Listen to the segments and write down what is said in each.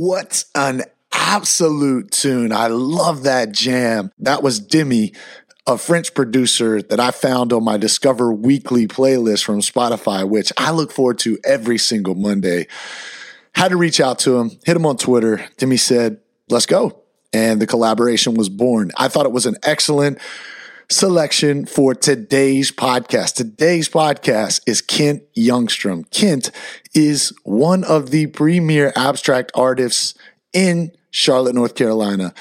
What an absolute tune. I love that jam. That was Demi, a French producer that I found on my Discover Weekly playlist from Spotify, which I look forward to every single Monday. Had to reach out to him, hit him on Twitter. Demi said, let's go. And the collaboration was born. I thought it was an excellent selection for today's podcast. Today's podcast is Kent Youngstrom. Kent is one of the premier abstract artists in Charlotte, North Carolina.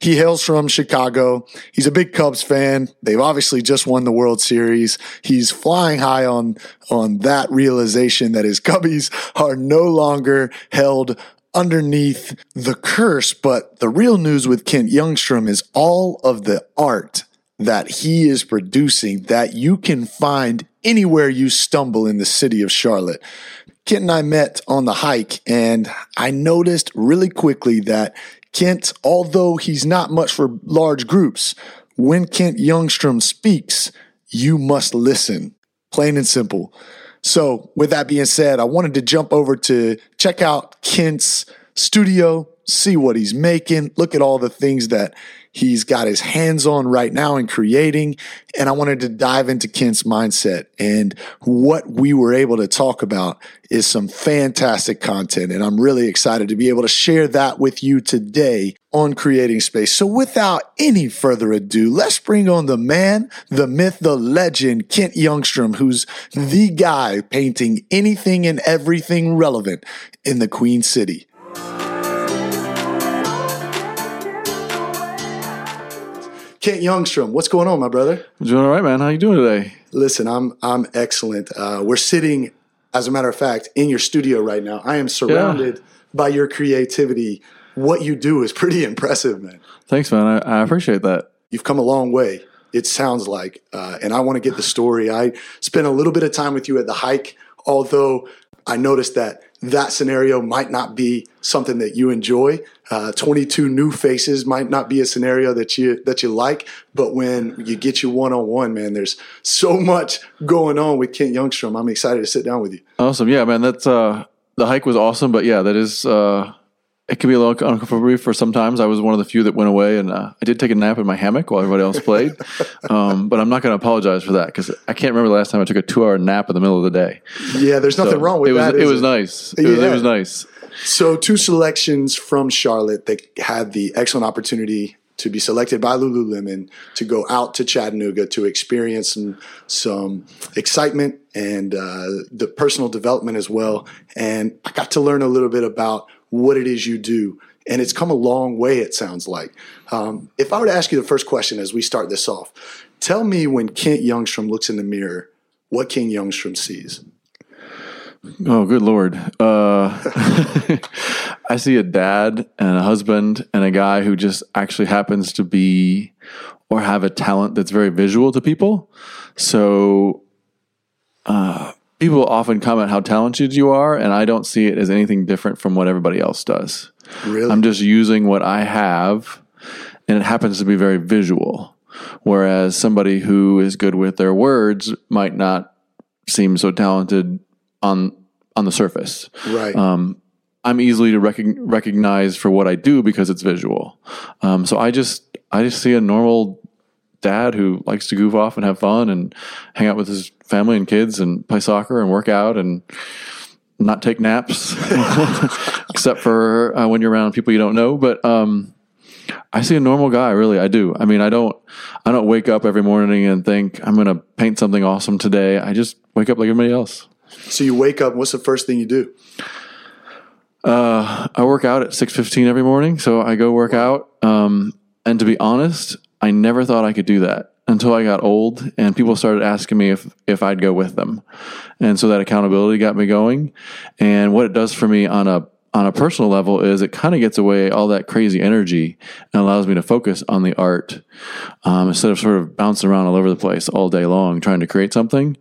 He hails from Chicago. He's a big Cubs fan. They've obviously just won the World Series. He's flying high on, on that realization that his Cubbies are no longer held underneath the curse. But the real news with Kent Youngstrom is all of the art that he is producing that you can find anywhere you stumble in the city of Charlotte. Kent and I met on the hike, and I noticed really quickly that Kent, although he's not much for large groups, when Kent Youngstrom speaks, you must listen. Plain and simple. So, with that being said, I wanted to jump over to check out Kent's studio, see what he's making, look at all the things that he's got his hands on right now in creating. And I wanted to dive into Kent's mindset. And what we were able to talk about is some fantastic content. And I'm really excited to be able to share that with you today on Creating Space. So without any further ado, let's bring on the man, the myth, the legend, Kent Youngstrom, who's the guy painting anything and everything relevant in the Queen City. Kent Youngstrom, what's going on, my brother? I'm doing all right, man. How you doing today? Listen, I'm I'm excellent. Uh, we're sitting, as a matter of fact, in your studio right now. I am surrounded yeah. by your creativity. What you do is pretty impressive, man. Thanks, man. I, I appreciate that. You've come a long way. It sounds like, uh, and I want to get the story. I spent a little bit of time with you at the hike, although I noticed that that scenario might not be something that you enjoy. Uh, 22 new faces might not be a scenario that you that you like, but when you get you one on one, man, there's so much going on with Kent Youngstrom. I'm excited to sit down with you. Awesome, yeah, man. That's uh, the hike was awesome, but yeah, that is uh, it can be a little uncomfortable for sometimes. I was one of the few that went away, and uh, I did take a nap in my hammock while everybody else played. um, but I'm not going to apologize for that because I can't remember the last time I took a two hour nap in the middle of the day. Yeah, there's nothing so wrong with it that. It was it? nice. It, yeah. was, it was nice. So, two selections from Charlotte that had the excellent opportunity to be selected by Lululemon to go out to Chattanooga to experience some some excitement and uh, the personal development as well. And I got to learn a little bit about what it is you do. And it's come a long way, it sounds like. Um, if I were to ask you the first question as we start this off, tell me when Kent Youngstrom looks in the mirror, what Kent Youngstrom sees. Oh, good Lord. Uh, I see a dad and a husband and a guy who just actually happens to be or have a talent that's very visual to people. So, uh, people often comment how talented you are, and I don't see it as anything different from what everybody else does. Really? I'm just using what I have, and it happens to be very visual. Whereas somebody who is good with their words might not seem so talented on on the surface. Right. Um, I'm easily to rec- recognize for what I do because it's visual. Um, so I just I just see a normal dad who likes to goof off and have fun and hang out with his family and kids and play soccer and work out and not take naps, except for uh, when you're around people you don't know. But um, I see a normal guy, really. I do. I mean, I don't. I don't wake up every morning and think I'm going to paint something awesome today. I just wake up like everybody else. So you wake up. What's the first thing you do? Uh, I work out at six fifteen every morning. So I go work out. Um, and to be honest, I never thought I could do that until I got old and people started asking me if, if I'd go with them. And so that accountability got me going. And what it does for me on a on a personal level is it kind of gets away all that crazy energy and allows me to focus on the art um, instead of sort of bouncing around all over the place all day long trying to create something.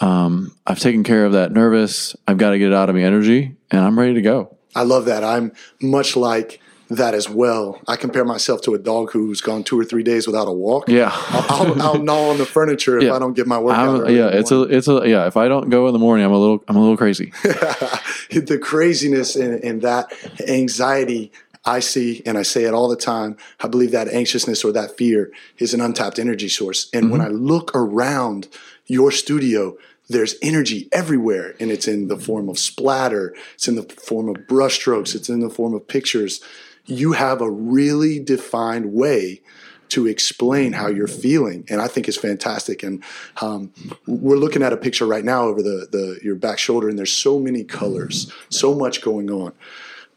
Um, I've taken care of that nervous, I've got to get it out of me energy, and I'm ready to go. I love that. I'm much like that as well. I compare myself to a dog who's gone two or three days without a walk. Yeah. I'll, I'll, I'll gnaw on the furniture if Yeah. I don't get my workout. Yeah, it's a, it's a, yeah. If I don't go in the morning, I'm a little, I'm a little crazy. the craziness and, and that anxiety I see, and I say it all the time. I believe that anxiousness or that fear is an untapped energy source. And when mm-hmm. I look around your studio, there's energy everywhere, and it's in the form of splatter, it's in the form of brushstrokes, it's in the form of pictures. You have a really defined way to explain how you're feeling, and I think it's fantastic. And um, we're looking at a picture right now over the, the your back shoulder, and there's so many colors, so much going on.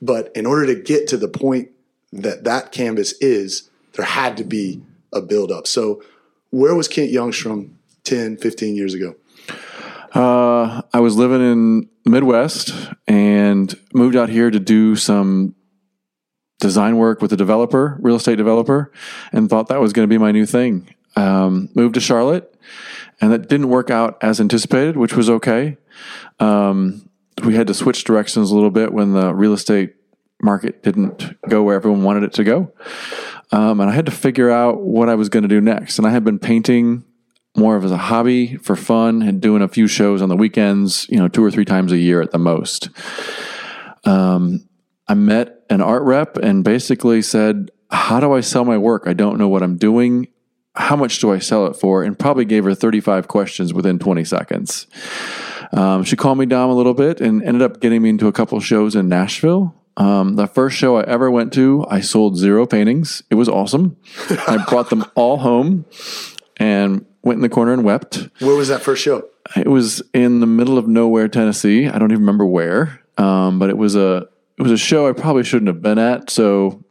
But in order to get to the point that that canvas is, there had to be a buildup. So, where was Kent Youngstrom 10, 15 years ago? Uh, I was living in Midwest and moved out here to do some design work with a developer, real estate developer, and thought that was going to be my new thing. Um, moved to Charlotte, and that didn't work out as anticipated, which was okay. Um, we had to switch directions a little bit when the real estate market didn't go where everyone wanted it to go. Um, and I had to figure out what I was going to do next. And I had been painting more of as a hobby for fun and doing a few shows on the weekends, you know, two or three times a year at the most. Um, I met an art rep and basically said, How do I sell my work? I don't know what I'm doing. How much do I sell it for? And probably gave her 35 questions within 20 seconds. Um, she calmed me down a little bit and ended up getting me into a couple shows in Nashville. Um, the first show I ever went to, I sold zero paintings. It was awesome. I brought them all home and went in the corner and wept. Where was that first show? It was in the middle of nowhere, Tennessee. I don't even remember where, um, but it was a it was a show I probably shouldn't have been at. So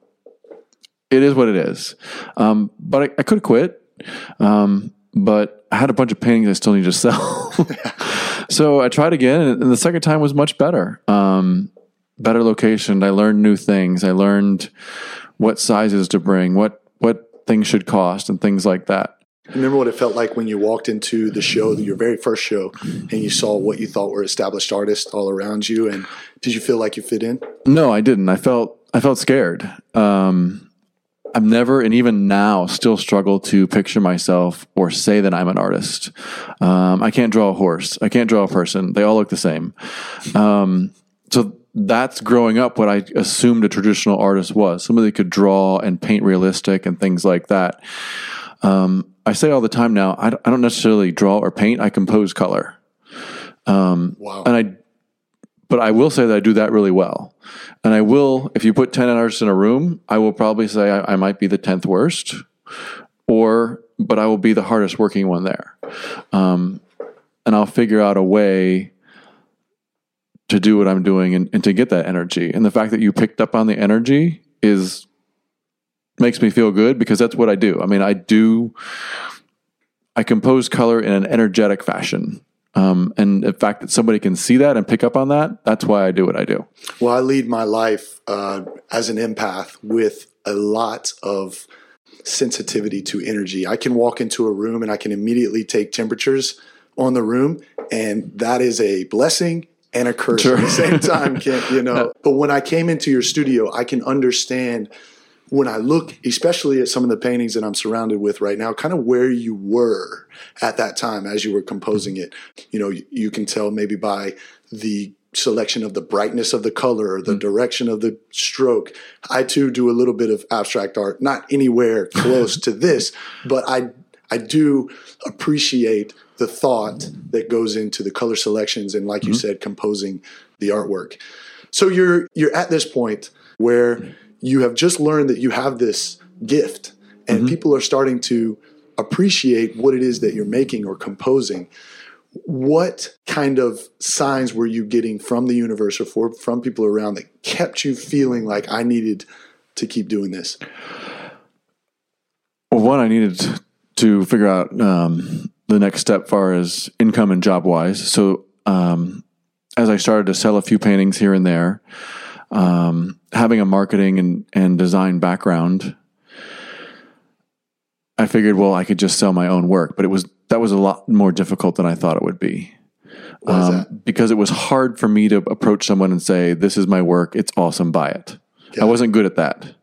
it is what it is. Um, but I, I could quit. Um, but I had a bunch of paintings I still need to sell. so I tried again, and, and the second time was much better. Um, better location. I learned new things. I learned what sizes to bring, what what things should cost, and things like that. Remember what it felt like when you walked into the show, your very first show, and you saw what you thought were established artists all around you, and did you feel like you fit in? No, I didn't. I felt I felt scared. Um, I've never, and even now, still struggle to picture myself or say that I'm an artist. Um, I can't draw a horse. I can't draw a person. They all look the same. Um, so that's growing up what I assumed a traditional artist was somebody could draw and paint realistic and things like that. Um, I say all the time now, I don't, I don't necessarily draw or paint. I compose color. Wow. And I, but I will say that I do that really well. And I will, if you put 10 artists in a room, I will probably say I, I might be the 10th worst or, but I will be the hardest working one there. Um, and I'll figure out a way to do what I'm doing and, and to get that energy. And the fact that you picked up on the energy is, makes me feel good because that's what I do. I mean, I do, I compose color in an energetic fashion. Um, and the fact that somebody can see that and pick up on that, that's why I do what I do. Well, I lead my life uh, as an empath with a lot of sensitivity to energy. I can walk into a room and I can immediately take temperatures on the room, and that is a blessing and a curse at the same time. Can you know? But when I came into your studio, I can understand when I look, especially at some of the paintings that I'm surrounded with right now, kind of where you were at that time as you were composing it. You know, you, you can tell maybe by the selection of the brightness of the color or the mm. direction of the stroke. I too do a little bit of abstract art, not anywhere close to this, but I I do appreciate the thought that goes into the color selections and like you mm-hmm. said composing the artwork. So you're you're at this point where mm. You have just learned that you have this gift and people are starting to appreciate what it is that you're making or composing what kind of signs were you getting from the universe or for, from people around that kept you feeling like I needed to keep doing this? Well, one, I needed to figure out um, the next step far as income and job wise. So, um, as I started to sell a few paintings here and there, um, having a marketing and, and design background, I figured, well, I could just sell my own work, but it was that was a lot more difficult than I thought it would be. Um, because it was hard for me to approach someone and say, "This is my work. It's awesome. Buy it." Got I wasn't good at that.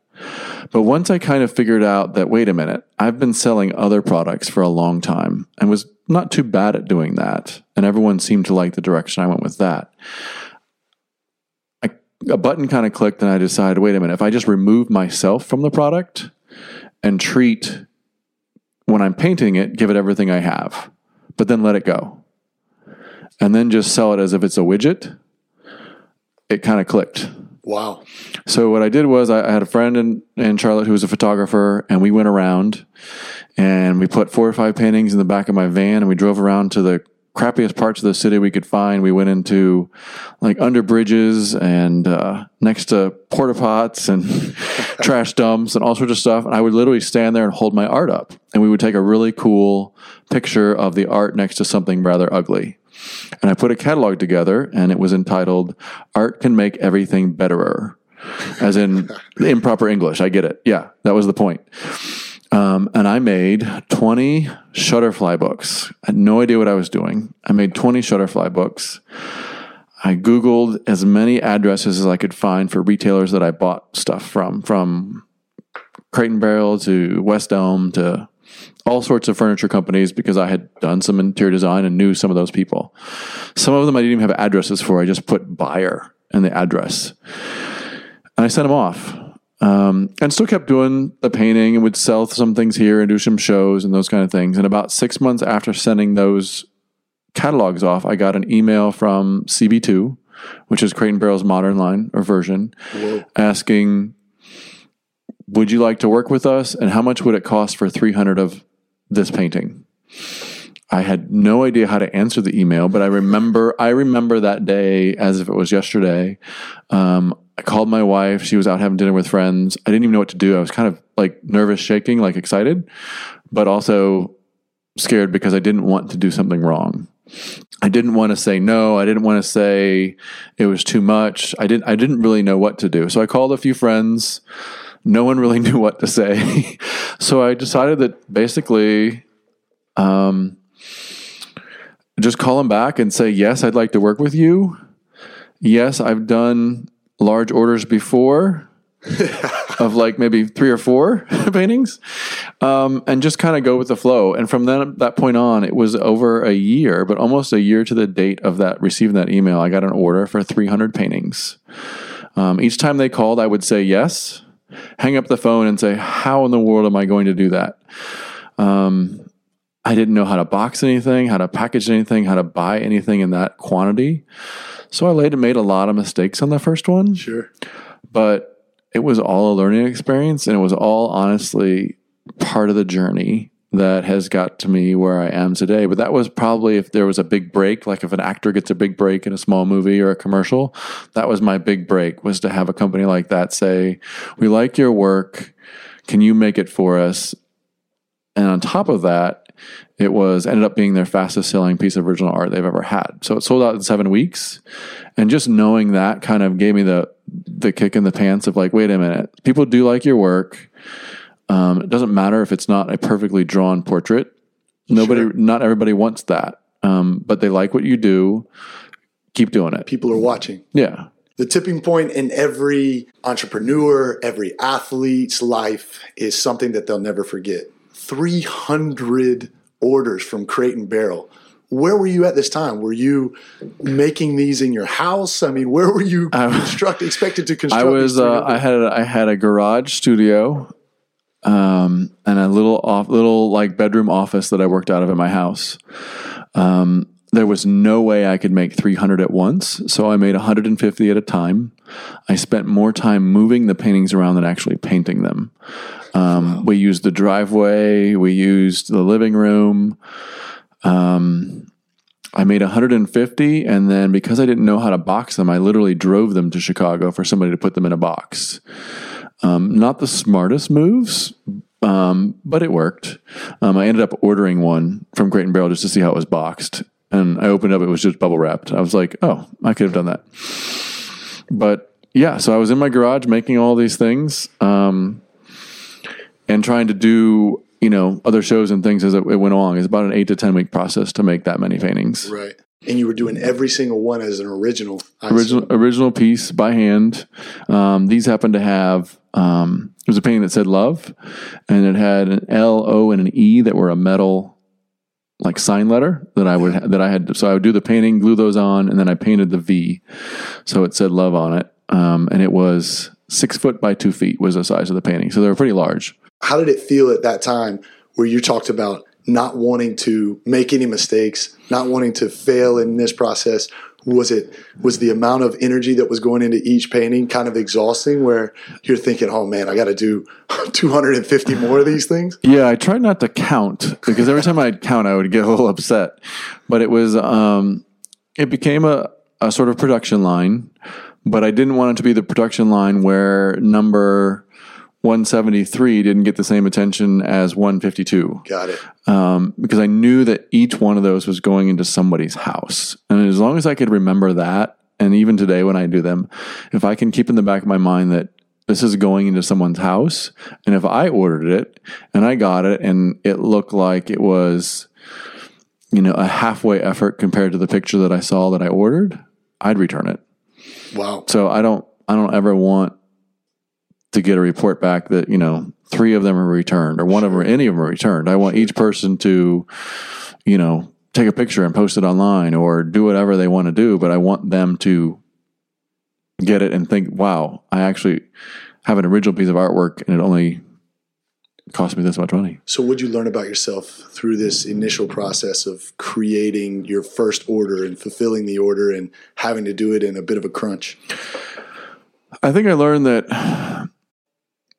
But once I kind of figured out that, wait a minute, I've been selling other products for a long time and was not too bad at doing that. And everyone seemed to like the direction I went with that. A button kind of clicked and I decided, wait a minute, if I just remove myself from the product and treat when I'm painting it, give it everything I have, but then let it go. And then just sell it as if it's a widget, it kind of clicked. Wow. So what I did was I, I had a friend in, in Charlotte who was a photographer, and we went around and we put four or five paintings in the back of my van, and we drove around to the crappiest parts of the city we could find. We went into like under bridges and uh, next to porta pots and trash dumps and all sorts of stuff. And I would literally stand there and hold my art up, and we would take a really cool picture of the art next to something rather ugly. And I put a catalog together, and it was entitled "Art Can Make Everything Betterer," as in improper English. I get it. Yeah, that was the point. Um, and I made 20 Shutterfly books. I had no idea what I was doing. I made 20 Shutterfly books. I Googled as many addresses as I could find for retailers that I bought stuff from, from Crate Barrel to West Elm to all sorts of furniture companies because I had done some interior design and knew some of those people. Some of them I didn't even have addresses for. I just put buyer in the address. And I sent them off. Um, and still kept doing the painting and would sell some things here and do some shows and those kind of things. And about six months after sending those catalogs off, I got an email from CB2, which is Crate and Barrel's modern line or version, Whoa. asking, "Would you like to work with us? And how much would it cost for 300 of this painting?" I had no idea how to answer the email, but I remember I remember that day as if it was yesterday. Um, I called my wife. She was out having dinner with friends. I didn't even know what to do. I was kind of like nervous, shaking, like excited, but also scared because I didn't want to do something wrong. I didn't want to say no. I didn't want to say it was too much. I didn't I didn't really know what to do. So I called a few friends. No one really knew what to say. so I decided that basically um, just call them back and say, yes, I'd like to work with you. Yes, I've done large orders before of like maybe three or four paintings um, and just kind of go with the flow. And from then, that point on, it was over a year, but almost a year to the date of that receiving that email, I got an order for 300 paintings. Um, each time they called, I would say yes, hang up the phone and say, how in the world am I going to do that? Um, I didn't know how to box anything, how to package anything, how to buy anything in that quantity. So I later made a lot of mistakes on the first one, Sure. but it was all a learning experience and it was all honestly part of the journey that has got to me where I am today. But that was probably if there was a big break, like if an actor gets a big break in a small movie or a commercial, that was my big break was to have a company like that say, "We like your work. Can you make it for us?" And on top of that, it was ended up being their fastest selling piece of original art they've ever had. So it sold out in seven weeks. And just knowing that kind of gave me the the kick in the pants of like, wait a minute, people do like your work. Um, it doesn't matter if it's not a perfectly drawn portrait. Nobody, Sure. not everybody wants that, um, but they like what you do. Keep doing it. People are watching. Yeah, The tipping point in every entrepreneur, every athlete's life is something that they'll never forget. 300 orders from Crate and Barrel. Where were you at this time? Were you making these in your house? I mean, where were you construct, expected to construct? I was. these Uh, I had. A, I had a garage studio, um, and a little off, little like bedroom office that I worked out of at my house. Um, there was no way I could make 300 at once, so I made 150 at a time. I spent more time moving the paintings around than actually painting them. Um, We used the driveway. We used the living room. Um, I made 150, and then because I didn't know how to box them, I literally drove them to Chicago for somebody to put them in a box. Um, not the smartest moves, um, but it worked. Um, I ended up ordering one from Crate and Barrel just to see how it was boxed, and I opened it up; it was just bubble wrapped. I was like, "Oh, I could have done that." But yeah, so I was in my garage making all these things, um, and trying to do you know other shows and things as it, it went along. It's about an eight to ten week process to make that many paintings. right. And you were doing every single one as an original. Original original piece by hand. Um, these happened to have um, it was a painting that said love, and it had an L, O, and an E that were a metal like sign letter that I would that I had. So I would do the painting, glue those on, and then I painted the V, so it said love on it, um, and it was six foot by two feet was the size of the painting. So they were pretty large. How did it feel at that time where you talked about not wanting to make any mistakes, not wanting to fail in this process? Was it was the amount of energy that was going into each painting kind of exhausting where you're thinking, "Oh man, I got to do 250 more of these things?" Yeah, I tried not to count because every time I'd count, I would get a little upset. But it was, um, it became a, a sort of production line, but I didn't want it to be the production line where number 173 didn't get the same attention as 152 Got it. um, because I knew that each one of those was going into somebody's house. And as long as I could remember that, and even today when I do them, if I can keep in the back of my mind that this is going into someone's house, and if I ordered it and I got it and it looked like it was, you know, a halfway effort compared to the picture that I saw that I ordered, I'd return it. Wow. So I don't, I don't ever want to get a report back that you know three of them are returned or one of them or any of them are returned. I want each person to, you know, take a picture and post it online or do whatever they want to do, but I want them to get it and think, "Wow, I actually have an original piece of artwork and it only cost me this much money." So, what'd you learn about yourself through this initial process of creating your first order and fulfilling the order and having to do it in a bit of a crunch? I think I learned that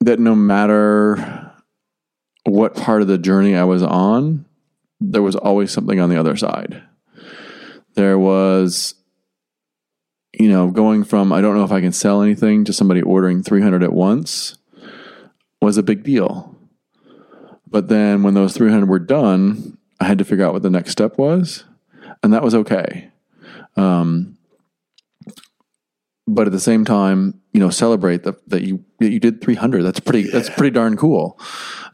that no matter what part of the journey I was on, there was always something on the other side. There was you know, going from I don't know if I can sell anything to somebody ordering 300 at once was a big deal. But then when those 300 were done, I had to figure out what the next step was, and that was okay. Um, but at the same time, you know, celebrate that that you that you did 300. That's pretty. That's pretty darn cool.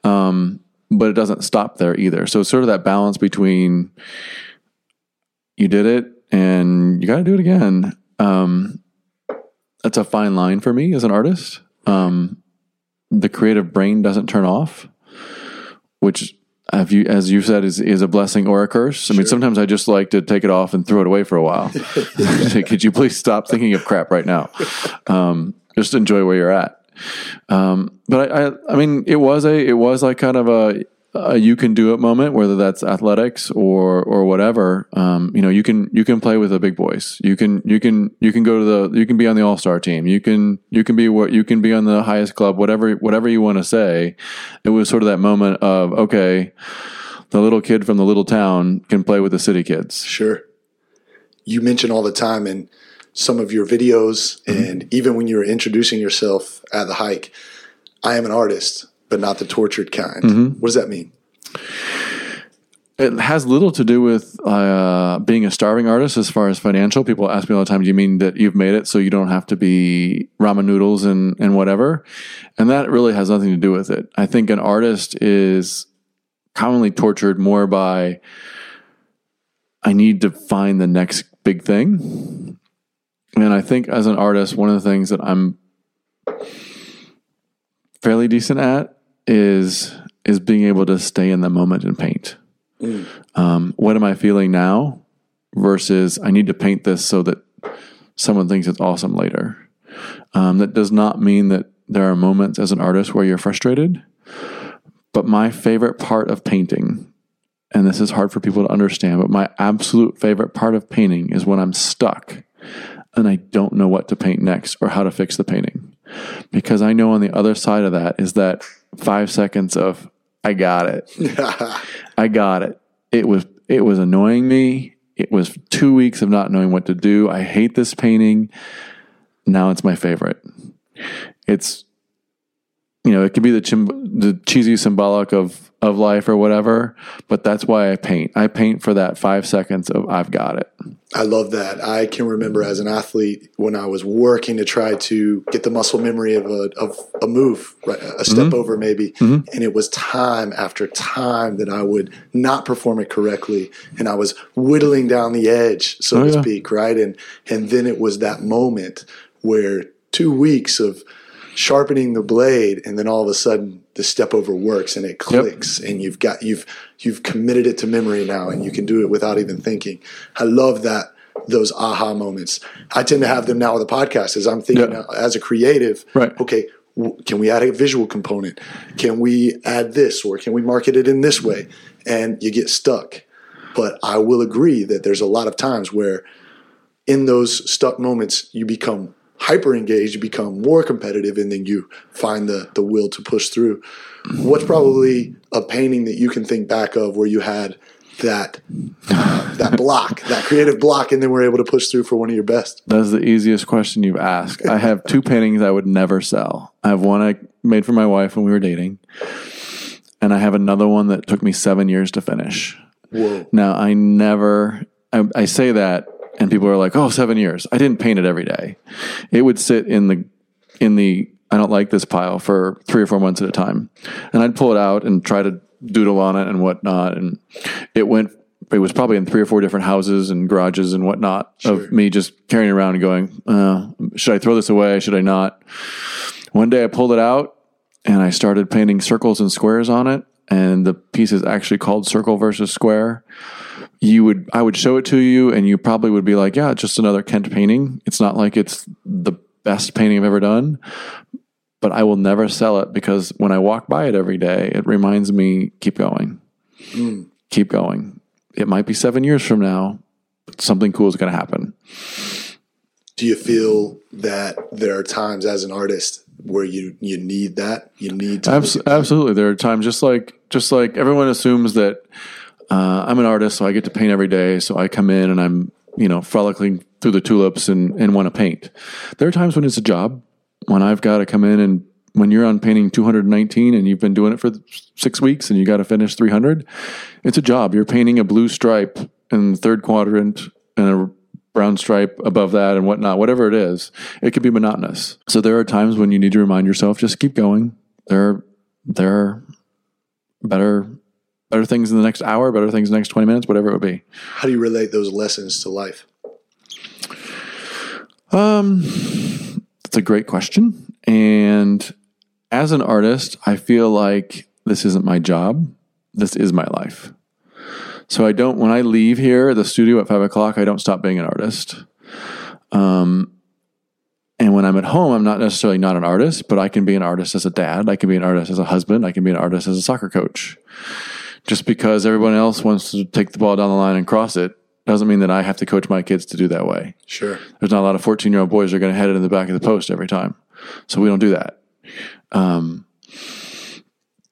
Um, but it doesn't stop there either. So sort of that balance between you did it and you got to do it again. Um, that's a fine line for me as an artist. Um, the creative brain doesn't turn off, which have you, as you said, is is a blessing or a curse. I mean, sometimes I just like to take it off and throw it away for a while. Could you please stop thinking of crap right now? Um, just enjoy where you're at. Um, but I, I, I mean, it was a, it was like kind of a, a you can do it moment, whether that's athletics or or whatever. Um, you know, you can you can play with the big boys. You can you can you can go to the you can be on the all star team. You can you can be what you can be on the highest club. Whatever whatever you want to say. It was sort of that moment of okay, the little kid from the little town can play with the city kids. Sure. You mention all the time in some of your videos and even when you were introducing yourself at the hike, I am an artist, but not the tortured kind. What does that mean? It has little to do with uh, being a starving artist as far as financial. People ask me all the time, do you mean that you've made it so you don't have to be ramen noodles and, and whatever? And that really has nothing to do with it. I think an artist is commonly tortured more by, I need to find the next big thing. And I think as an artist, one of the things that I'm fairly decent at is is being able to stay in the moment and paint. Um, what am I feeling now versus I need to paint this so that someone thinks it's awesome later. Um, that does not mean that there are moments as an artist where you're frustrated, but my favorite part of painting, and this is hard for people to understand, but my absolute favorite part of painting is when I'm stuck and I don't know what to paint next or how to fix the painting. Because I know on the other side of that is that five seconds of, I got it. I got it. It was it was annoying me. It was two weeks of not knowing what to do. I hate this painting. Now it's my favorite. It's you know, it could be the chim- the cheesy symbolic of of life or whatever, but that's why I paint. I paint for that 5 seconds of I've got it. I love that. I can remember as an athlete when I was working to try to get the muscle memory of a of a move, right, a step mm-hmm. over maybe, mm-hmm. and it was time after time that I would not perform it correctly, and I was whittling down the edge, so Oh, to yeah. speak, right, and and then it was that moment where two weeks of sharpening the blade and then all of a sudden the step over works and it clicks yep. and you've got you've you've committed it to memory now and you can do it without even thinking. I love that those aha moments. I tend to have them now with the podcast as i'm thinking yeah. as a creative right. okay can we add a visual component? Can we add this or can we market it in this way? And you get stuck. But i will agree that there's a lot of times where in those stuck moments you become hyper engaged, you become more competitive, and then you find the the will to push through. What's probably a painting that you can think back of where you had that uh, that block, that creative block, and then we're able to push through for one of your best? That's the easiest question you've asked. I have two paintings I would never sell. I have one I made for my wife when we were dating, and I have another one that took me seven years to finish. Whoa. Now I never. I, I say that and people are like, "Oh, seven years." I didn't paint it every day. It would sit in the in the I don't like this pile for three or four months at a time, and I'd pull it out and try to doodle on it and whatnot. And it went. It was probably in three or four different houses and garages and whatnot sure. of me just carrying around and going, uh, "Should I throw this away? Should I not?" One day I pulled it out and I started painting circles and squares on it, and the piece is actually called Circle versus Square you would I would show it to you and you probably would be like, yeah, just another Kent painting. It's not like it's the best painting I've ever done, but I will never sell it because when I walk by it every day, it reminds me keep going. Mm. Keep going. It might be 7 years from now, but something cool is going to happen. Do you feel that there are times as an artist where you you need that? You need to Abs- Absolutely. There are times just like just like everyone assumes that uh, I'm an artist, so I get to paint every day. So I come in and I'm, you know, frolicking through the tulips and, and want to paint. There are times when it's a job, when I've got to come in and when you're on painting 219 and you've been doing it for six weeks and you got to finish 300, it's a job. You're painting a blue stripe in the third quadrant and a brown stripe above that and whatnot, whatever it is, it could be monotonous. So there are times when you need to remind yourself, just keep going. There there are better better things in the next hour, better things in the next 20 minutes, whatever it would be. How do you relate those lessons to life? Um, that's a great question. And as an artist, I feel like this isn't my job. This is my life. So I don't, when I leave here at the studio at five o'clock, I don't stop being an artist. Um, and when I'm at home, I'm not necessarily not an artist, but I can be an artist as a dad. I can be an artist as a husband. I can be an artist as a soccer coach just because everyone else wants to take the ball down the line and cross it doesn't mean that I have to coach my kids to do that way. Sure. There's not a lot of 14 year old boys that are going to head it in the back of the post every time. So we don't do that. Um,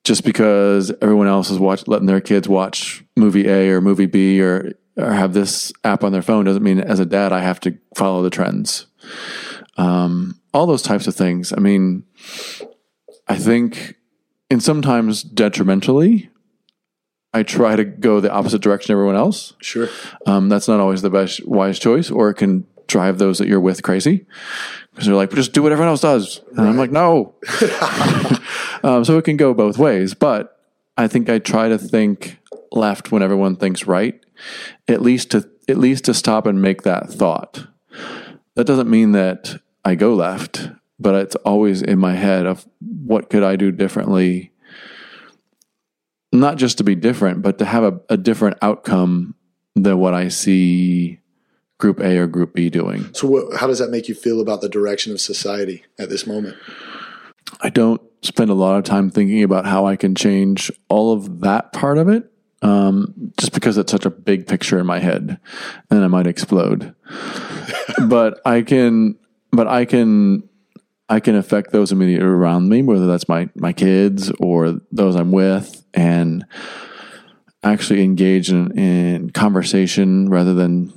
just because everyone else is watch, letting their kids watch movie A or movie B or, or have this app on their phone doesn't mean as a dad I have to follow the trends. Um, all those types of things. I mean, I think, and sometimes detrimentally, I try to go the opposite direction everyone else. Sure. Um, that's not always the best wise choice, or it can drive those that you're with crazy because they're like, just do what everyone else does. And right. I'm like, no. um, so it can go both ways. But I think I try to think left when everyone thinks right, at least to at least to stop and make that thought. That doesn't mean that I go left, but it's always in my head of what could I do differently not just to be different, but to have a, a different outcome than what I see Group A or Group B doing. So, what, how does that make you feel about the direction of society at this moment? I don't spend a lot of time thinking about how I can change all of that part of it, um, just because it's such a big picture in my head, and I might explode. but I can, but I can I can affect those immediately around me, whether that's my my kids or those I'm with, and actually engage in, in conversation rather than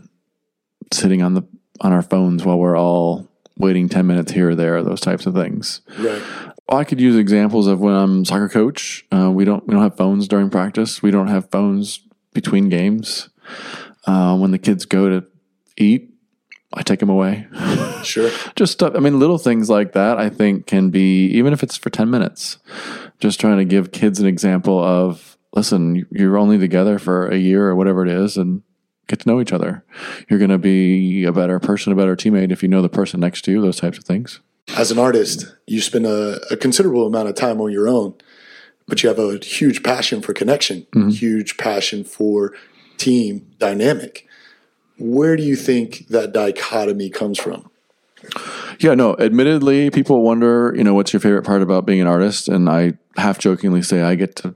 sitting on the on our phones while we're all waiting 10 minutes here or there those types of things. Right. I could use examples of when i'm soccer coach uh, we don't we don't have phones during practice. We don't have phones between games. Uh, when the kids go to eat I take them away. Sure. just stuff. I mean, little things like that. I think can be even if it's for ten minutes. Just trying to give kids an example of listen, you're only together for a year or whatever it is, and get to know each other. You're going to be a better person, a better teammate if you know the person next to you. Those types of things. as an artist, you spend a, a, considerable amount of time on your own, but you have a huge passion for connection, mm-hmm. huge passion for team dynamic. Where do you think that dichotomy comes from? Yeah, no, admittedly, people wonder, you know, what's your favorite part about being an artist? And I half jokingly say I get to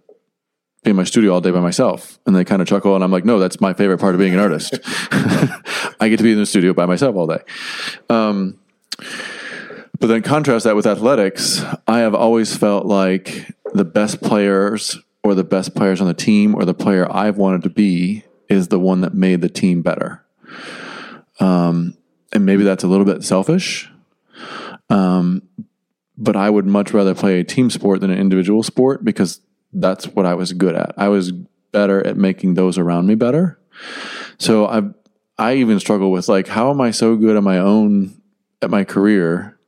be in my studio all day by myself. And they kind of chuckle, and I'm like, no, that's my favorite part of being an artist. I get to be in the studio by myself all day. Um, but then contrast that with athletics. I have always felt like the best players or the best players on the team or the player I've wanted to be is the one that made the team better. Um, and maybe that's a little bit selfish. Um, but I would much rather play a team sport than an individual sport because that's what I was good at. I was better at making those around me better. So I I even struggle with like how am I so good at my own at my career,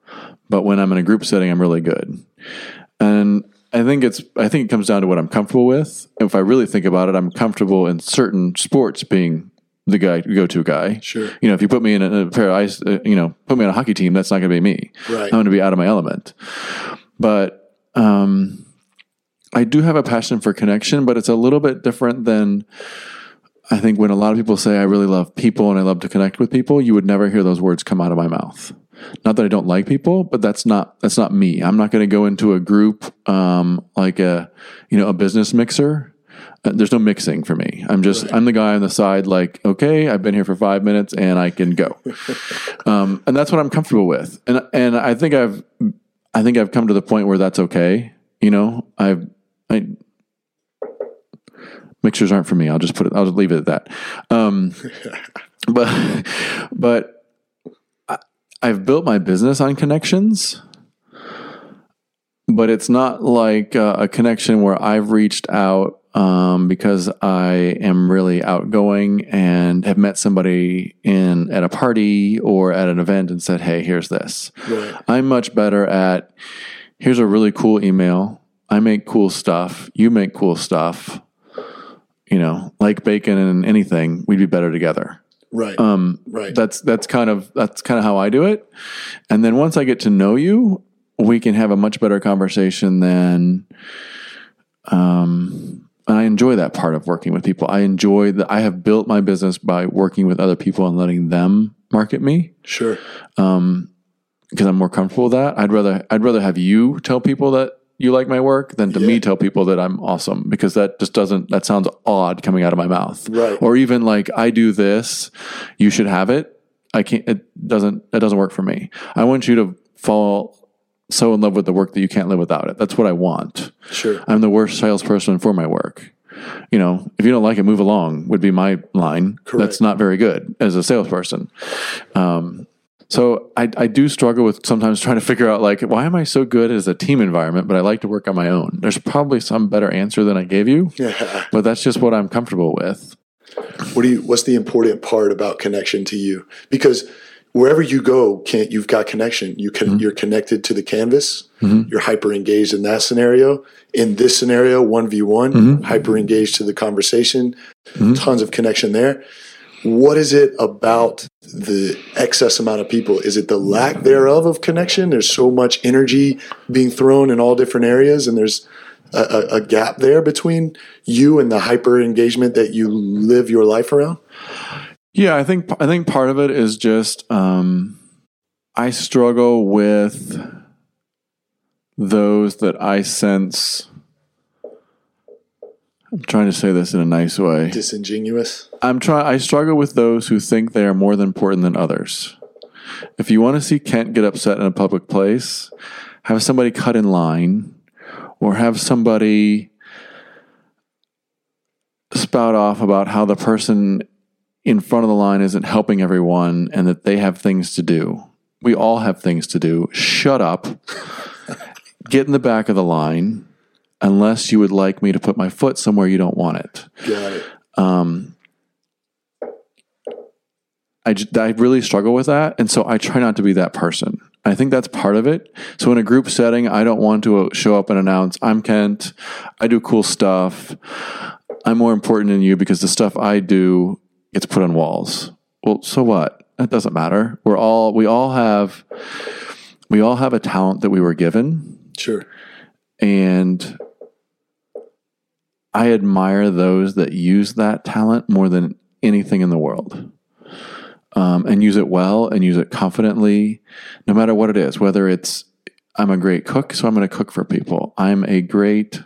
but when I'm in a group setting I'm really good. And I think it's I think it comes down to what I'm comfortable with. If I really think about it, I'm comfortable in certain sports being the guy go to guy. Sure. You know, if you put me in a, a pair of ice, uh, you know, put me on a hockey team, that's not going to be me. Right. I'm going to be out of my element. But um, I do have a passion for connection, but it's a little bit different than I think when a lot of people say I really love people and I love to connect with people, you would never hear those words come out of my mouth. Not that I don't like people, but that's not that's not me. I'm not going to go into a group um, like a you know a business mixer. Uh, there's no mixing for me. I'm just right. I'm the guy on the side. Like okay, I've been here for five minutes and I can go, um, and that's what I'm comfortable with. And and I think I've I think I've come to the point where that's okay. You know, I've I mixers aren't for me. I'll just put it. I'll just leave it at that. Um, but but I've built my business on connections, but it's not like uh, a connection where I've reached out um, because I am really outgoing and have met somebody in at a party or at an event and said, "Hey, here's this." Right. I'm much better at here's a really cool email. I make cool stuff. You make cool stuff. You know, like bacon and anything, we'd be better together. Right. Um, right. That's that's kind of that's kind of how I do it. And then once I get to know you, we can have a much better conversation than um and I enjoy that part of working with people. I enjoy that I have built my business by working with other people and letting them market me. Sure. Um because I'm more comfortable with that. I'd rather I'd rather have you tell people that you like my work than to yeah. me tell people that I'm awesome because that just doesn't that sounds odd coming out of my mouth. Right. Or even like I do this, you should have it. I can't it doesn't it doesn't work for me. I want you to fall so in love with the work that you can't live without it. That's what I want. Sure. I'm the worst salesperson for my work. You know, if you don't like it, move along would be my line. Correct. That's not very good as a salesperson. Um, so I, I do struggle with sometimes trying to figure out like why am I so good as a team environment, but I like to work on my own. There's probably some better answer than I gave you, yeah. but that's just what I'm comfortable with. What do you? What's the important part about connection to you? Because wherever you go, Kent you've got connection. You can mm-hmm. you're connected to the canvas. Mm-hmm. You're hyper engaged in that scenario. In this scenario, one v one, mm-hmm. hyper engaged to the conversation. Mm-hmm. Tons of connection there what is it about the excess amount of people? Is it the lack thereof of connection? There's so much energy being thrown in all different areas, and there's a, a, a gap there between you and the hyper engagement that you live your life around. Yeah, I think I think part of it is just um, I struggle with those that I sense I'm trying to say this in a nice way. Disingenuous. I'm trying. I struggle with those who think they are more than important than others. If you want to see Kent get upset in a public place, have somebody cut in line, or have somebody spout off about how the person in front of the line isn't helping everyone and that they have things to do. We all have things to do. Shut up. Get in the back of the line unless you would like me to put my foot somewhere you don't want it. Got it. Um, I, I really struggle with that. And so I try not to be that person. I think that's part of it. So in a group setting, I don't want to show up and announce, I'm Kent. I do cool stuff. I'm more important than you because the stuff I do gets put on walls. Well, so what? That doesn't matter. We're all, we all have we all have a talent that we were given, Sure. and I admire those that use that talent more than anything in the world. Um, and use it well and use it confidently, no matter what it is. Whether it's I'm a great cook, so I'm going to cook for people. I'm a great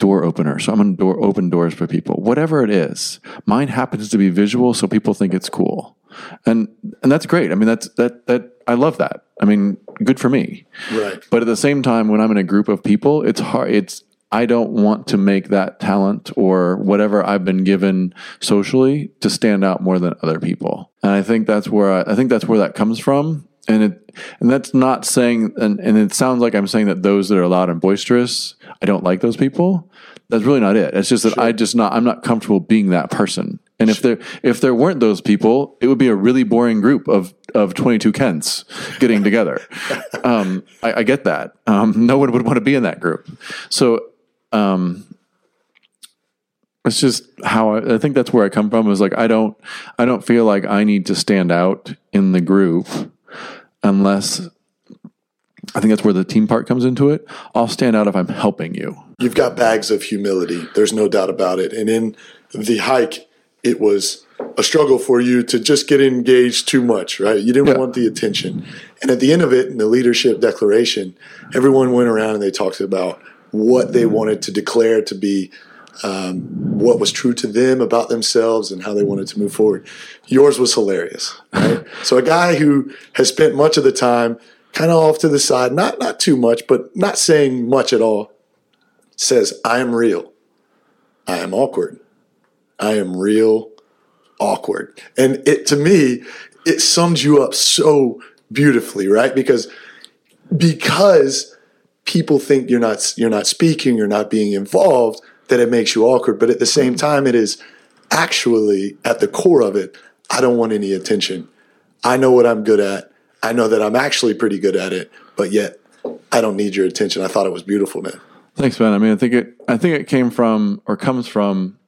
door opener, so I'm going to door open doors for people. Whatever it is, mine happens to be visual, so people think it's cool, and and that's great. I mean, that's that that I love that. I mean, good for me. Right. But at the same time, when I'm in a group of people, it's hard. It's I don't want to make that talent or whatever I've been given socially to stand out more than other people. And I think that's where I, I think that's where that comes from. And it and that's not saying and, and it sounds like I'm saying that those that are loud and boisterous, I don't like those people. That's really not it. It's just that I just not I'm not comfortable being that person. And if there if there weren't those people, it would be a really boring group of of 22 Kents getting together. um, I, I get that. Um, no one would want to be in that group. So um, it's just how I, I think that's where I come from. Is like I don't I don't feel like I need to stand out in the group unless I think that's where the team part comes into it. I'll stand out if I'm helping you. You've got bags of humility. There's no doubt about it. And in the hike, it was a struggle for you to just get engaged too much, right? You didn't Yeah. want the attention. And at the end of it, in the leadership declaration, everyone went around and they talked about what they wanted to declare to be um, what was true to them about themselves and how they wanted to move forward. Yours was hilarious, right? so a guy who has spent much of the time kind of off to the side, not not too much, but not saying much at all, says, "I am real. I am awkward. I am real awkward." And it to me, it sums you up so beautifully, right? Because because people think you're not you're not speaking, you're not being involved, that it makes you awkward. But at the same time, it is actually at the core of it. I don't want any attention. I know what I'm good at. I know that I'm actually pretty good at it, but yet I don't need your attention. I thought it was beautiful, man. Thanks, man. I mean, I think it. I think it came from or comes from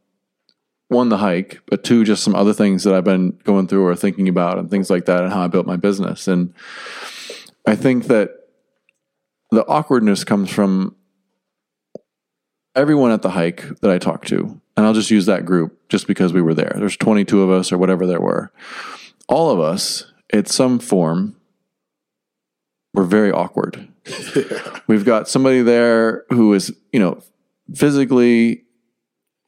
one the hike, but two just some other things that I've been going through or thinking about and things like that, and how I built my business. And I think that the awkwardness comes from everyone at the hike that I talked to, and I'll just use that group just because we were there. There's 22 of us or whatever there were. All of us, at some form, were very awkward. We've got somebody there who is, you know, physically,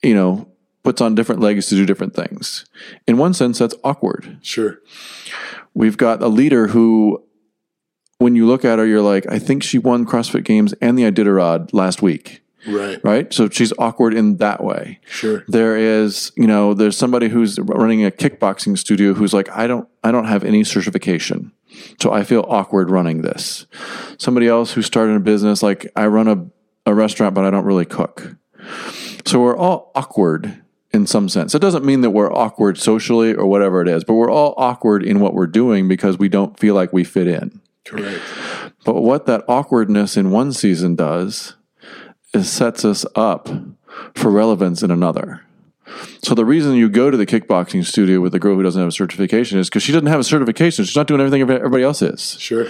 you know, puts on different legs to do different things. In one sense, that's awkward. Sure. We've got a leader who, when you look at her, you're like, I think she won CrossFit Games and the Iditarod last week, Right. right? So she's awkward in that way. Sure. There is, you know, there's somebody who's running a kickboxing studio who's like, I don't, I don't have any certification. So I feel awkward running this. Somebody else who started a business, like I run a, a restaurant, but I don't really cook. So we're all awkward in some sense. It doesn't mean that we're awkward socially or whatever it is, but we're all awkward in what we're doing because we don't feel like we fit in. Correct. But what that awkwardness in one season does sets us up for relevance in another. So the reason you go to the kickboxing studio with the girl who doesn't have a certification is because she doesn't have a certification. She's not doing everything everybody else is. Sure.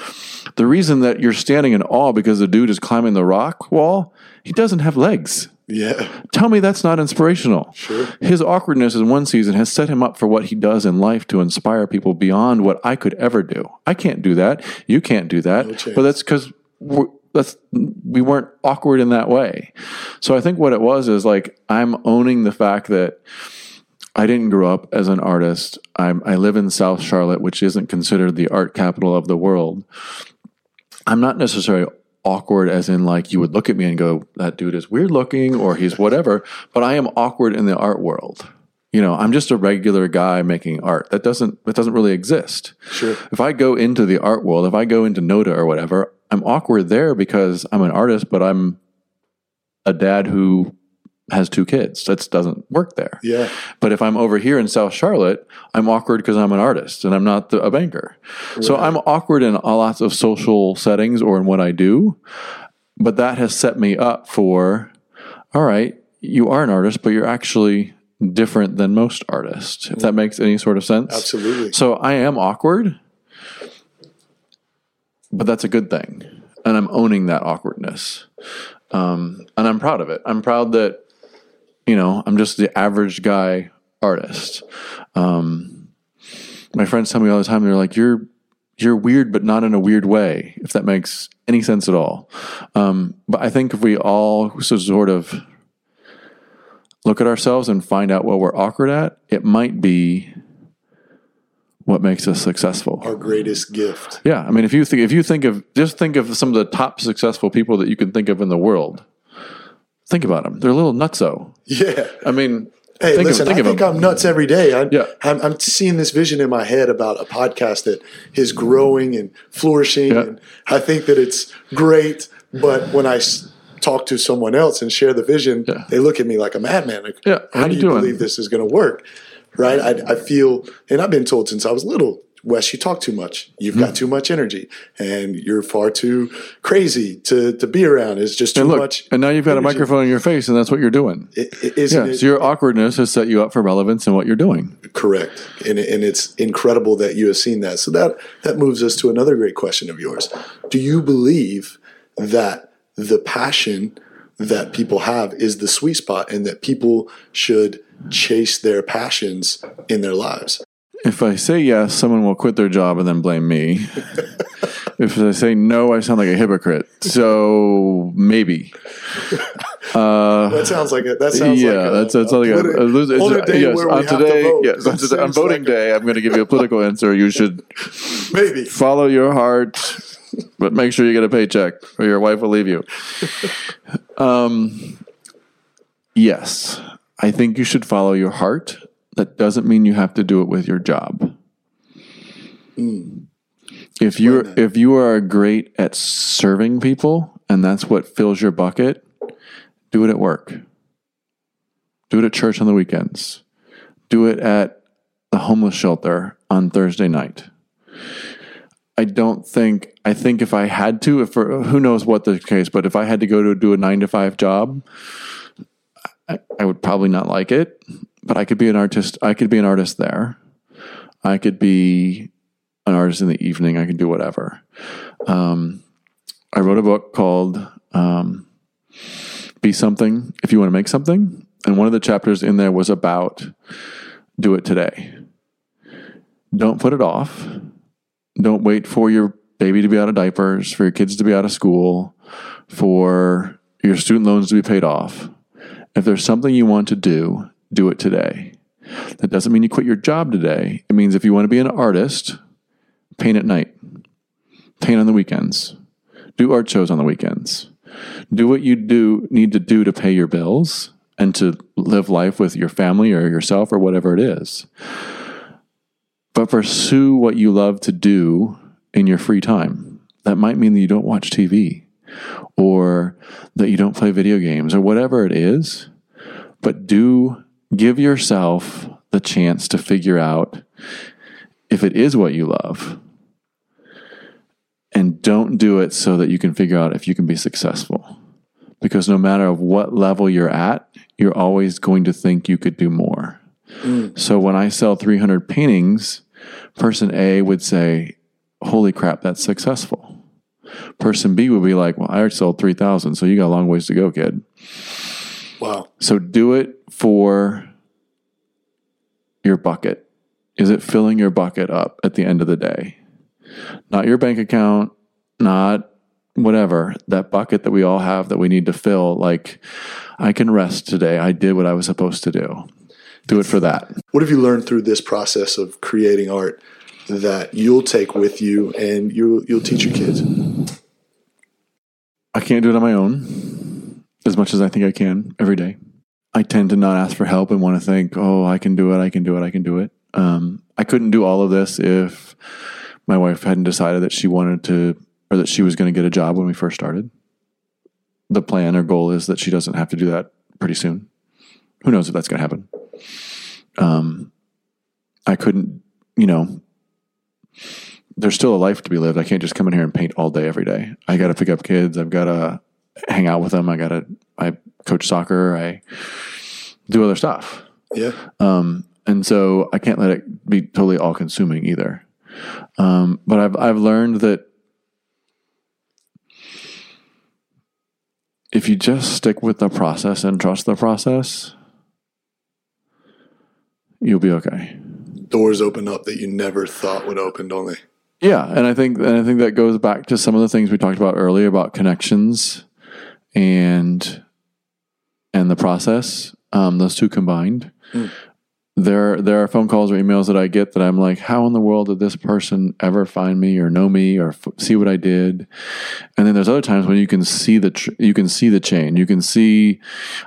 The reason that you're standing in awe because the dude is climbing the rock wall, he doesn't have legs. Yeah. Tell me that's not inspirational. Sure. His awkwardness in one season has set him up for what he does in life to inspire people beyond what I could ever do. I can't do that. You can't do that. chance. but that's because that's we weren't awkward in that way. So I think what it was is like I'm owning the fact that I didn't grow up as an artist. I'm, I live in South Charlotte, which isn't considered the art capital of the world. I'm not necessarily awkward as in like you would look at me and go, that dude is weird looking or he's whatever, but I am awkward in the art world. You know, I'm just a regular guy making art. That doesn't that doesn't really exist. Sure. If I go into the art world, if I go into Noda or whatever, I'm awkward there because I'm an artist, but I'm a dad who has two kids. That doesn't work there. Yeah. But if I'm over here in South Charlotte, I'm awkward because I'm an artist and I'm not the, a banker. So I'm awkward in a lots of social settings or in what I do. But that has set me up for, all right, you are an artist, but you're actually different than most artists, if that makes any sort of sense. Absolutely. So I am awkward, but that's a good thing, and I'm owning that awkwardness, um, and I'm proud of it. I'm proud that you know I'm just the average guy artist. Um, my friends tell me all the time they're like you're you're weird, but not in a weird way, if that makes any sense at all. Um, but I think if we all sort of look at ourselves and find out what we're awkward at, it might be what makes us successful. Our greatest gift. Yeah, I mean, if you think if you think of just think of some of the top successful people that you can think of in the world, think about them. They're a little nutso. Yeah. I mean, Hey, think listen, of, think I of think them. I'm nuts every day. I, Yeah. I'm, I'm seeing this vision in my head about a podcast that is growing and flourishing. Yeah. And I think that it's great. But when i talk to someone else and share the vision, Yeah. they look at me like a madman. Like, Yeah, what how do you you doing? believe this is going to work? Right? I, I feel, and I've been told since I was little, Wes, you talk too much. You've got mm. too much energy, and you're far too crazy to, to be around. It's just too and look, much. and now you've got a microphone in your face, and that's what you're doing. I- I- isn't Yeah, it so your awkwardness has set you up for relevance in what you're doing. Correct, and and it's incredible that you have seen that. So that that moves us to another great question of yours. Do you believe that the passion that people have is the sweet spot, and that people should chase their passions in their lives? If I say yes, someone will quit their job and then blame me. if I say no, I sound like a hypocrite. So maybe. Uh, that sounds like it. That sounds yeah, like a, that's that's like a, politi- a on a day yes, where we on have to vote. yes, on, today, on voting like day, I'm going to give you a political answer. You should maybe. follow your heart, but make sure you get a paycheck, or your wife will leave you. Um, yes, I think you should follow your heart. That doesn't mean you have to do it with your job. If you're if you are great at serving people and that's what fills your bucket, do it at work. Do it at church on the weekends. Do it at the homeless shelter on Thursday night. I don't think I think if I had to, if for, who knows what the case, but if I had to go to do a nine to five job, I, I would probably not like it. But I could be an artist. I could be an artist there. I could be an artist in the evening. I could do whatever. Um, I wrote a book called um, "Be Something If You Want to Make Something," and one of the chapters in there was about do it today. Don't put it off. Don't wait for your baby to be out of diapers, for your kids to be out of school, for your student loans to be paid off. If there's something you want to do, do it today. That doesn't mean you quit your job today. It means if you want to be an artist, paint at night, paint on the weekends, do art shows on the weekends, do what you do need to do to pay your bills and to live life with your family or yourself or whatever it is. But pursue what you love to do in your free time. That might mean that you don't watch TV or that you don't play video games or whatever it is. But do give yourself the chance to figure out if it is what you love. And don't do it so that you can figure out if you can be successful. Because no matter of what level you're at, you're always going to think you could do more. Mm. So when I sell 300 paintings, person A would say, Holy crap, that's successful. Person B would be like, Well, I already sold 3,000, so you got a long ways to go, kid. Wow. So do it for your bucket. Is it filling your bucket up at the end of the day? Not your bank account, not whatever, that bucket that we all have that we need to fill. Like, I can rest today. I did what I was supposed to do. Do it for that. What have you learned through this process of creating art that you'll take with you and you you'll teach your kids? I can't do it on my own as much as I think I can every day. I tend to not ask for help and want to think, oh, I can do it, I can do it, I can do it. Um, I couldn't do all of this if my wife hadn't decided that she wanted to, or that she was going to get a job when we first started. The plan or goal is that she doesn't have to do that pretty soon. Who knows if that's going to happen? Um, I couldn't, you know, there's still a life to be lived. I can't just come in here and paint all day every day. I got to pick up kids. I've got to hang out with them. I got to I coach soccer. I do other stuff. Yeah. Um, and so I can't let it be totally all consuming either. Um, but I've I've learned that if you just stick with the process and trust the process, you'll be okay. Doors open up that you never thought would open, don't they? Yeah, and I think and I think that goes back to some of the things we talked about earlier about connections and and the process. Um, those two combined. Mm. There, there are phone calls or emails that I get that I'm like, how in the world did this person ever find me or know me or f- see what I did? And then there's other times when you can see the tr- you can see the chain. You can see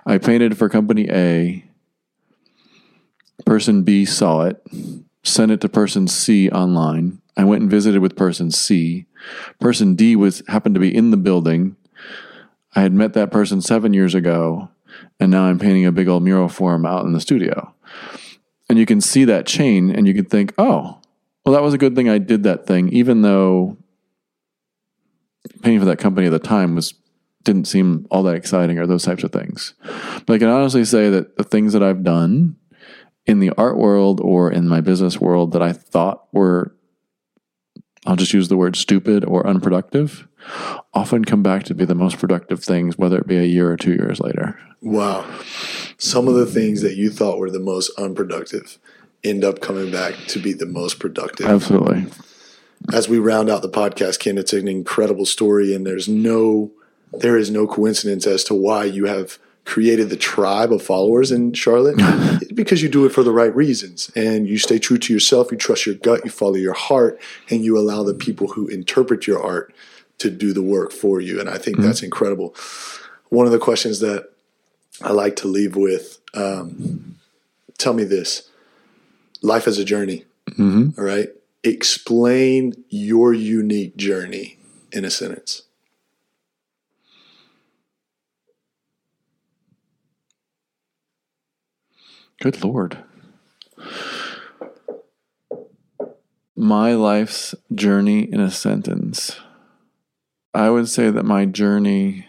I painted for company A. Person B saw it, sent it to person C online. I went and visited with person C. Person D was happened to be in the building. I had met that person seven years ago, and now I'm painting a big old mural for him out in the studio. And you can see that chain, and you can think, oh, well, that was a good thing I did that thing, even though painting for that company at the time was didn't seem all that exciting or those types of things. But I can honestly say that the things that I've done in the art world or in my business world that I thought were I'll just use the word stupid or unproductive, often come back to be the most productive things, whether it be a year or two years later. Wow. Some of the things that you thought were the most unproductive end up coming back to be the most productive. Absolutely. As we round out the podcast, Kent, it's an incredible story, and there's no there is no coincidence as to why you have created the tribe of followers in Charlotte because you do it for the right reasons and you stay true to yourself, you trust your gut, you follow your heart, and you allow the people who interpret your art to do the work for you. And I think that's incredible. One of the questions that I like to leave with um, tell me this life is a journey, all right? Explain your unique journey in a sentence. Good Lord. My life's journey in a sentence. I would say that my journey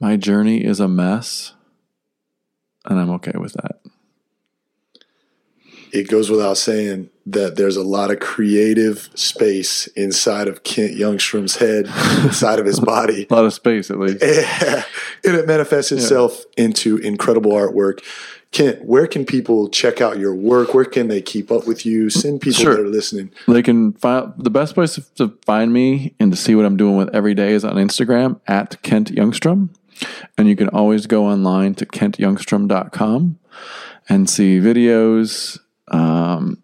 my journey is a mess and I'm okay with that. it goes without saying that there's a lot of creative space inside of Kent Youngstrom's head, inside of his body. A lot of space at least. and it manifests itself into incredible artwork. Kent, where can people check out your work? Where can they keep up with you? Send people Sure. that are listening. They can find the best place to find me and to see what I'm doing with every day is on Instagram at Kent Youngstrom. And you can always go online to kentyoungstrom.com and see videos, um,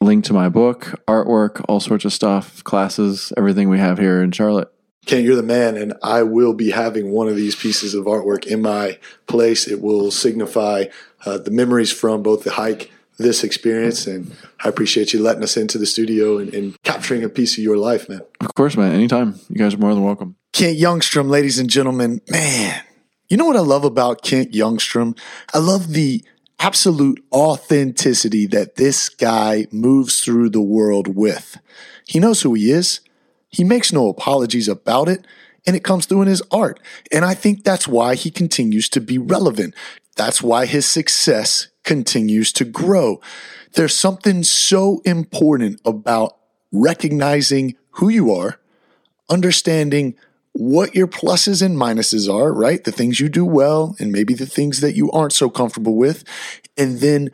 link to my book, artwork, all sorts of stuff, classes, everything we have here in Charlotte. Kent, you're the man, and I will be having one of these pieces of artwork in my place. It will signify uh, the memories from both the hike, this experience, and I appreciate you letting us into the studio and, and capturing a piece of your life, man. Of course, man, anytime. You guys are more than welcome. Kent Youngstrom, ladies and gentlemen, man, you know what I love about Kent Youngstrom? I love the absolute authenticity that this guy moves through the world with. He knows who he is. He makes no apologies about it, and it comes through in his art. And I think that's why he continues to be relevant. That's why his success continues to grow. There's something so important about recognizing who you are, understanding what your pluses and minuses are, right? The things you do well and maybe the things that you aren't so comfortable with. And then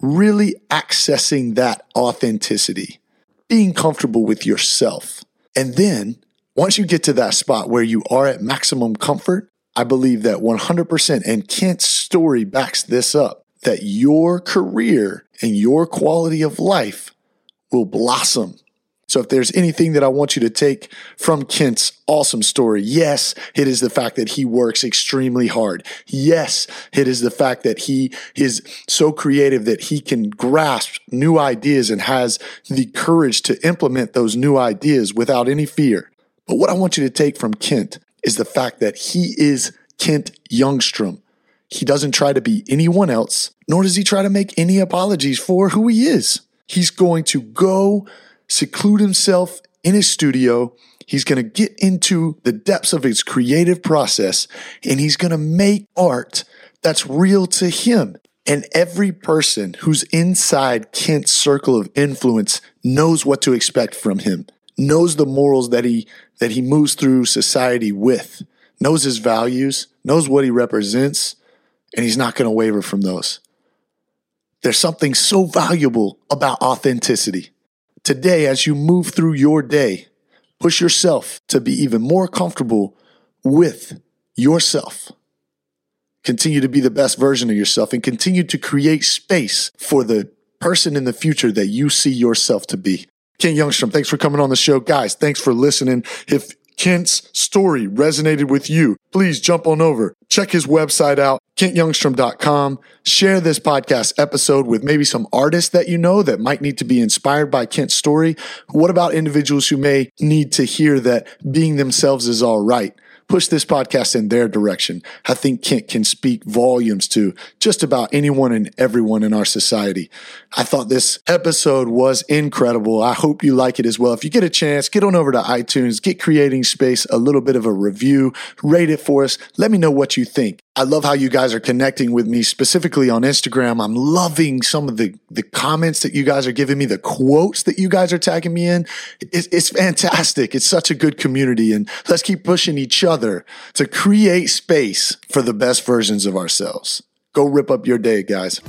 really accessing that authenticity, being comfortable with yourself. And then once you get to that spot where you are at maximum comfort, I believe that 100%, and Kent's story backs this up, that your career and your quality of life will blossom so if there's anything that I want you to take from Kent's awesome story, yes, it is the fact that he works extremely hard. Yes, it is the fact that he is so creative that he can grasp new ideas and has the courage to implement those new ideas without any fear. But what I want you to take from Kent is the fact that he is Kent Youngstrom. He doesn't try to be anyone else, nor does he try to make any apologies for who he is. He's going to go seclude himself in his studio. He's going to get into the depths of his creative process and he's going to make art that's real to him. And every person who's inside Kent's circle of influence knows what to expect from him, knows the morals that he that he moves through society with, knows his values, knows what he represents, and he's not going to waver from those. There's something so valuable about authenticity. Today, as you move through your day, push yourself to be even more comfortable with yourself. Continue to be the best version of yourself and continue to create space for the person in the future that you see yourself to be. Kent Youngstrom, thanks for coming on the show. Guys, thanks for listening. If Kent's story resonated with you, please jump on over. Check his website out, kentyoungstrom.com. Share this podcast episode with maybe some artists that you know that might need to be inspired by Kent's story. What about individuals who may need to hear that being themselves is all right? Push this podcast in their direction. I think Kent can speak volumes to just about anyone and everyone in our society. I thought this episode was incredible. I hope you like it as well. If you get a chance, get on over to iTunes, get Creating Space a little bit of a review, rate it for us. Let me know what you think. I love how you guys are connecting with me specifically on Instagram. I'm loving some of the, the comments that you guys are giving me, the quotes that you guys are tagging me in. It's, it's fantastic. It's such a good community and let's keep pushing each other to create space for the best versions of ourselves. Go rip up your day, guys.